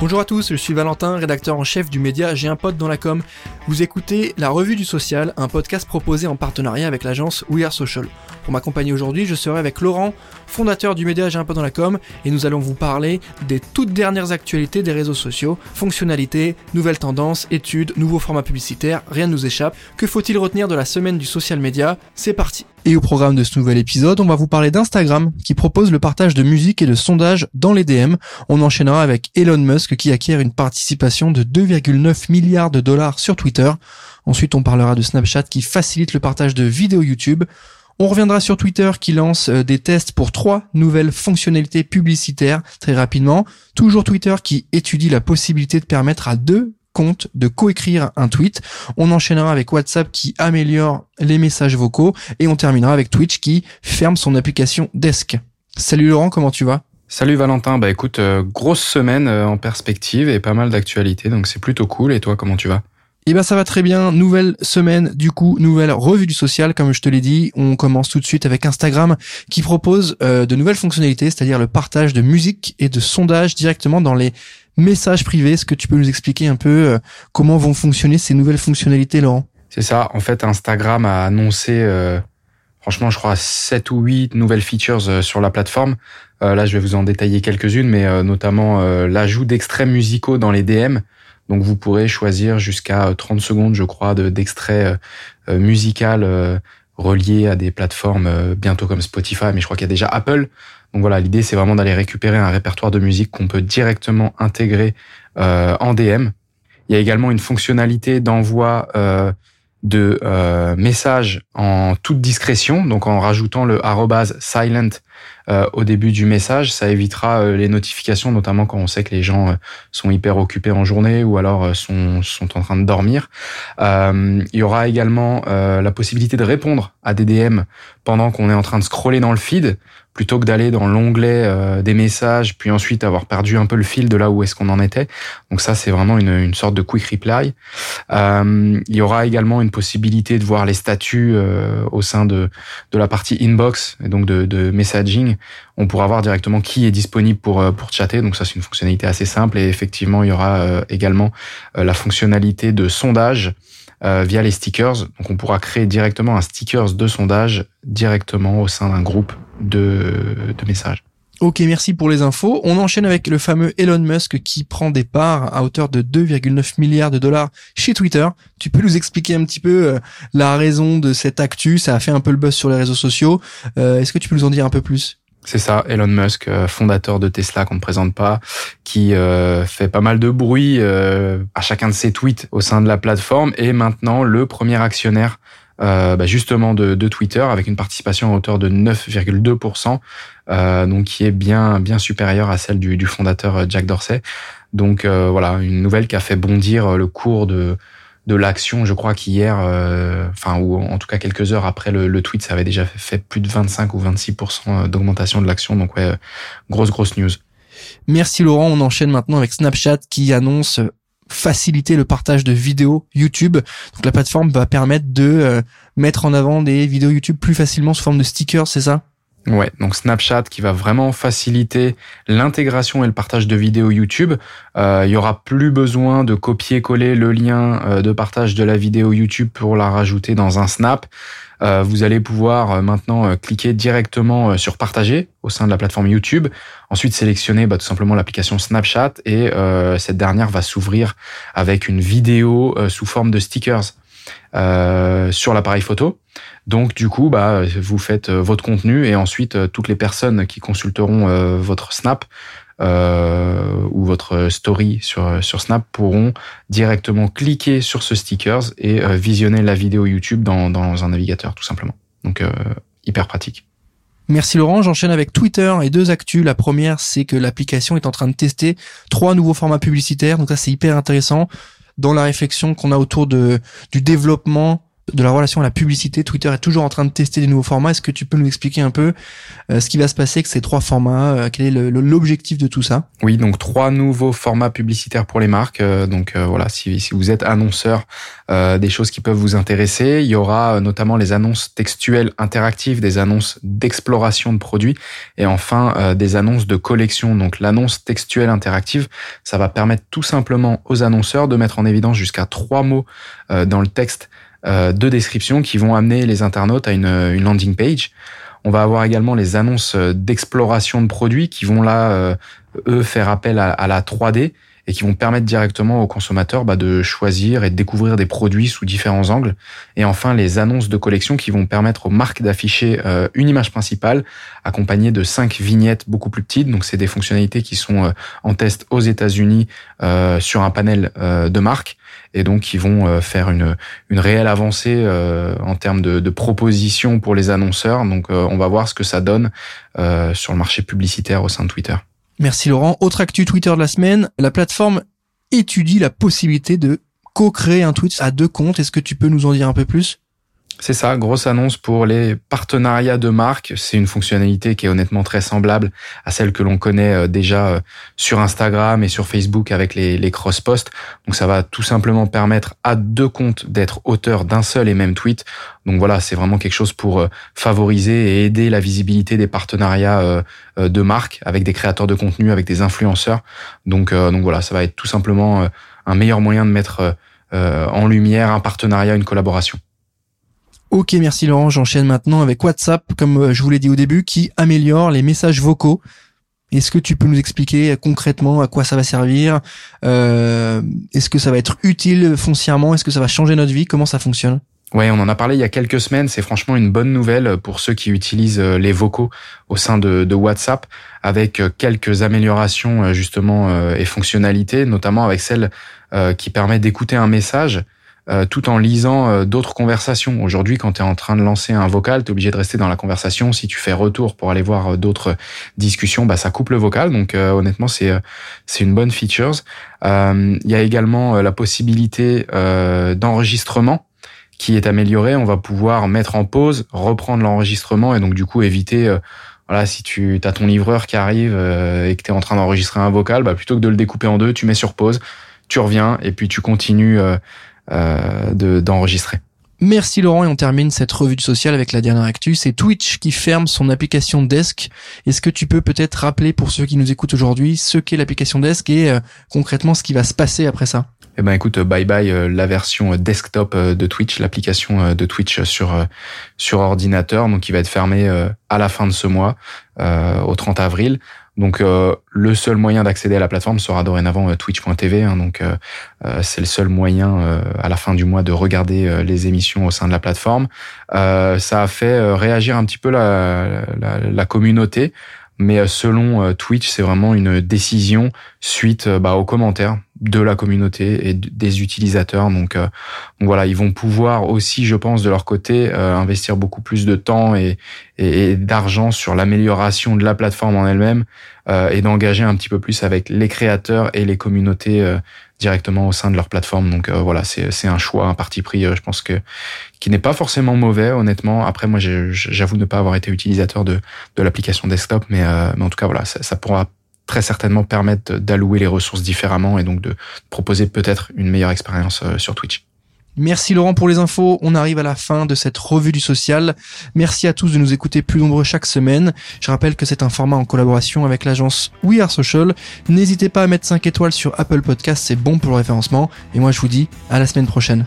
Bonjour à tous, je suis Valentin, rédacteur en chef du média J'ai pote dans la com. Vous écoutez La Revue du Social, un podcast proposé en partenariat avec l'agence We Are Social. Pour m'accompagner aujourd'hui, je serai avec Laurent, fondateur du média J'ai pote dans la com, et nous allons vous parler des toutes dernières actualités des réseaux sociaux, fonctionnalités, nouvelles tendances, études, nouveaux formats publicitaires, rien ne nous échappe. Que faut-il retenir de la semaine du social media C'est parti et au programme de ce nouvel épisode, on va vous parler d'Instagram qui propose le partage de musique et de sondages dans les DM. On enchaînera avec Elon Musk qui acquiert une participation de 2,9 milliards de dollars sur Twitter. Ensuite, on parlera de Snapchat qui facilite le partage de vidéos YouTube. On reviendra sur Twitter qui lance euh, des tests pour trois nouvelles fonctionnalités publicitaires très rapidement. Toujours Twitter qui étudie la possibilité de permettre à deux compte de coécrire un tweet. On enchaînera avec WhatsApp qui améliore les messages vocaux et on terminera avec Twitch qui ferme son application Desk. Salut Laurent, comment tu vas? Salut Valentin, bah écoute, euh, grosse semaine euh, en perspective et pas mal d'actualités, donc c'est plutôt cool. Et toi, comment tu vas? Eh ben ça va très bien, nouvelle semaine du coup, nouvelle revue du social comme je te l'ai dit. On commence tout de suite avec Instagram qui propose euh, de nouvelles fonctionnalités, c'est-à-dire le partage de musique et de sondages directement dans les messages privés. Est-ce que tu peux nous expliquer un peu euh, comment vont fonctionner ces nouvelles fonctionnalités, Laurent? C'est ça. En fait, Instagram a annoncé, euh, franchement, je crois, 7 ou 8 nouvelles features euh, sur la plateforme. là, je vais vous en détailler quelques-unes, mais notamment l'ajout d'extraits musicaux dans les DM. Donc, vous pourrez choisir jusqu'à 30 secondes, je crois, d'extraits musical reliés à des plateformes bientôt comme Spotify, mais je crois qu'il y a déjà Apple. Donc voilà, l'idée c'est vraiment d'aller récupérer un répertoire de musique qu'on peut directement intégrer euh, en DM. Il y a également une fonctionnalité d'envoi euh, de euh, messages en toute discrétion, donc en rajoutant le silent euh, au début du message, ça évitera euh, les notifications, notamment quand on sait que les gens euh, sont hyper occupés en journée ou alors sont, sont en train de dormir. il y aura également la possibilité de répondre à des DM pendant qu'on est en train de scroller dans le feed plutôt que d'aller dans l'onglet euh, des messages, puis ensuite avoir perdu un peu le fil de là où est-ce qu'on en était. Donc ça, c'est vraiment une, une, sorte de quick reply. Euh, il y aura également une possibilité de voir les statuts euh, au sein de, de la partie inbox, et donc de, de On pourra voir directement qui est disponible pour, euh, pour chatter. Donc ça, c'est une fonctionnalité assez simple. Et effectivement, il y aura euh, également la fonctionnalité de sondage euh, via les stickers. Donc on pourra créer directement un stickers de sondage directement au sein d'un groupe de, de messages. Ok, merci pour les infos. On enchaîne avec le fameux Elon Musk qui prend des parts à hauteur de 2,9 milliards de dollars chez Twitter. Tu peux nous expliquer un petit peu euh, la raison de cette actu? Ça a fait un peu le buzz sur les réseaux sociaux. Euh, est-ce que tu peux nous en dire un peu plus? C'est ça, Elon Musk, euh, fondateur de Tesla qu'on ne présente pas, qui euh, fait pas mal de bruit euh, à chacun de ses tweets au sein de la plateforme et maintenant le premier actionnaire bah, justement de, Twitter avec une participation à hauteur de 9,2%, donc qui est bien bien supérieure à celle du, du fondateur Jack Dorsey. Donc voilà, une nouvelle qui a fait bondir le cours de de l'action. Je crois qu'hier, euh, enfin ou en tout cas quelques heures après le, tweet, ça avait déjà fait plus de 25 ou 26 d'augmentation de l'action. Donc ouais, grosse grosse news. Merci Laurent. On enchaîne maintenant avec Snapchat qui annonce faciliter le partage de vidéos YouTube. Donc la plateforme va permettre de euh, mettre en avant des vidéos YouTube plus facilement sous forme de stickers, c'est ça? Ouais, donc Snapchat qui va vraiment faciliter l'intégration et le partage de vidéos YouTube. Euh, il y aura plus besoin de copier-coller le lien euh, de partage de la vidéo YouTube pour la rajouter dans un Snap. Euh, vous allez pouvoir maintenant cliquer directement sur partager au sein de la plateforme YouTube. Ensuite sélectionner bah, tout simplement l'application Snapchat et cette dernière va s'ouvrir avec une vidéo sous forme de stickers sur l'appareil photo. Donc du coup, bah, vous faites euh, votre contenu et ensuite euh, toutes les personnes qui consulteront euh, votre Snap ou votre story sur, sur Snap pourront directement cliquer sur ce stickers et visionner la vidéo YouTube dans, dans un navigateur tout simplement. Donc hyper pratique. Merci Laurent, j'enchaîne avec Twitter et deux actus. La première, c'est que l'application est en train de tester trois nouveaux formats publicitaires. Donc ça, c'est hyper intéressant dans la réflexion qu'on a autour du développement de la relation à la publicité. Twitter est toujours en train de tester des nouveaux formats. Est-ce que tu peux nous expliquer un peu ce qui va se passer avec ces trois formats Quel est l'objectif de tout ça? Oui, donc trois nouveaux formats publicitaires pour les marques. donc voilà, si, si, vous êtes annonceur, des choses qui peuvent vous intéresser. Il y aura notamment les annonces textuelles interactives, des annonces d'exploration de produits et enfin des annonces de collection. Donc l'annonce textuelle interactive, ça va permettre tout simplement aux annonceurs de mettre en évidence jusqu'à trois mots euh, dans le texte euh, de description qui vont amener les internautes à une, landing page. On va avoir également les annonces euh, d'exploration de produits qui vont là, eux, faire appel à la 3D et qui vont permettre directement aux consommateurs bah, de choisir et de découvrir des produits sous différents angles. Et enfin, les annonces de collection qui vont permettre aux marques d'afficher euh, une image principale accompagnée de cinq vignettes beaucoup plus petites. Donc, c'est des fonctionnalités qui sont euh, en test aux États-Unis euh, sur un panel de marques et donc qui vont faire une, réelle avancée en termes de, de propositions pour les annonceurs. Donc, on va voir ce que ça donne sur le marché publicitaire au sein de Twitter. Merci Laurent. Autre actu Twitter de la semaine, la plateforme étudie la possibilité de co-créer un tweet à deux comptes. Est-ce que tu peux nous en dire un peu plus? C'est ça, grosse annonce pour les partenariats de marque. C'est une fonctionnalité qui est honnêtement très semblable à celle que l'on connaît euh, déjà euh, sur Instagram et sur Facebook avec les, cross-posts. Donc ça va tout simplement permettre à deux comptes d'être auteurs d'un seul et même tweet. Donc voilà, c'est vraiment quelque chose pour euh, favoriser et aider la visibilité des partenariats de marque avec des créateurs de contenu, avec des influenceurs. Donc, donc voilà, ça va être tout simplement un meilleur moyen de mettre en lumière un partenariat, une collaboration. Ok, merci Laurent. J'enchaîne maintenant avec WhatsApp, comme euh, je vous l'ai dit au début, qui améliore les messages vocaux. Est-ce que tu peux nous expliquer concrètement à quoi ça va servir euh, Est-ce que ça va être utile foncièrement Est-ce que ça va changer notre vie Comment ça fonctionne? Ouais, on en a parlé il y a quelques semaines. C'est franchement une bonne nouvelle pour ceux qui utilisent euh, les vocaux au sein de, de WhatsApp, avec quelques améliorations justement et fonctionnalités, notamment avec celle qui permet d'écouter un message euh, tout en lisant euh, d'autres conversations. Aujourd'hui, quand tu es en train de lancer un vocal, tu es obligé de rester dans la conversation. Si tu fais retour pour aller voir euh, d'autres discussions, bah, ça coupe le vocal. Donc honnêtement, c'est c'est une bonne feature. Il y a également la possibilité d'enregistrement qui est améliorée. On va pouvoir mettre en pause, reprendre l'enregistrement et donc du coup éviter voilà, si tu as ton livreur qui arrive et que tu es en train d'enregistrer un vocal, bah, plutôt que de le découper en deux, tu mets sur pause, tu reviens et puis tu continues euh, d'enregistrer. Merci Laurent et on termine cette revue de social avec la dernière actu. C'est Twitch qui ferme son application Desk. Est-ce que tu peux peut-être rappeler pour ceux qui nous écoutent aujourd'hui ce qu'est l'application Desk et euh, concrètement ce qui va se passer après ça? Eh ben écoute, bye bye euh, la version desktop de Twitch, l'application de Twitch sur sur ordinateur, donc qui va être fermée à la fin de ce mois, au 30 avril. Donc euh, le seul moyen d'accéder à la plateforme sera dorénavant euh, twitch.tv. Hein, donc euh, c'est le seul moyen à la fin du mois de regarder les émissions au sein de la plateforme. ça a fait réagir un petit peu la, communauté, mais selon Twitch, c'est vraiment une décision suite bah, aux commentaires de la communauté et des utilisateurs. Donc, donc, voilà, ils vont pouvoir aussi, je pense, de leur côté, investir beaucoup plus de temps et, d'argent sur l'amélioration de la plateforme en elle-même euh, et d'engager un petit peu plus avec les créateurs et les communautés euh, directement au sein de leur plateforme. Donc euh, voilà, c'est un choix, un parti pris, je pense que qui n'est pas forcément mauvais, honnêtement. Après, moi, j'avoue ne pas avoir été utilisateur de, de l'application desktop, mais, mais en tout cas, voilà, ça pourra très certainement permettre d'allouer les ressources différemment et donc de proposer peut-être une meilleure expérience sur Twitch. Merci Laurent pour les infos. On arrive à la fin de cette revue du social. Merci à tous de nous écouter plus nombreux chaque semaine. Je rappelle que c'est un format en collaboration avec l'agence We Are Social. N'hésitez pas à mettre 5 étoiles sur Apple Podcast, c'est bon pour le référencement. Et moi je vous dis à la semaine prochaine.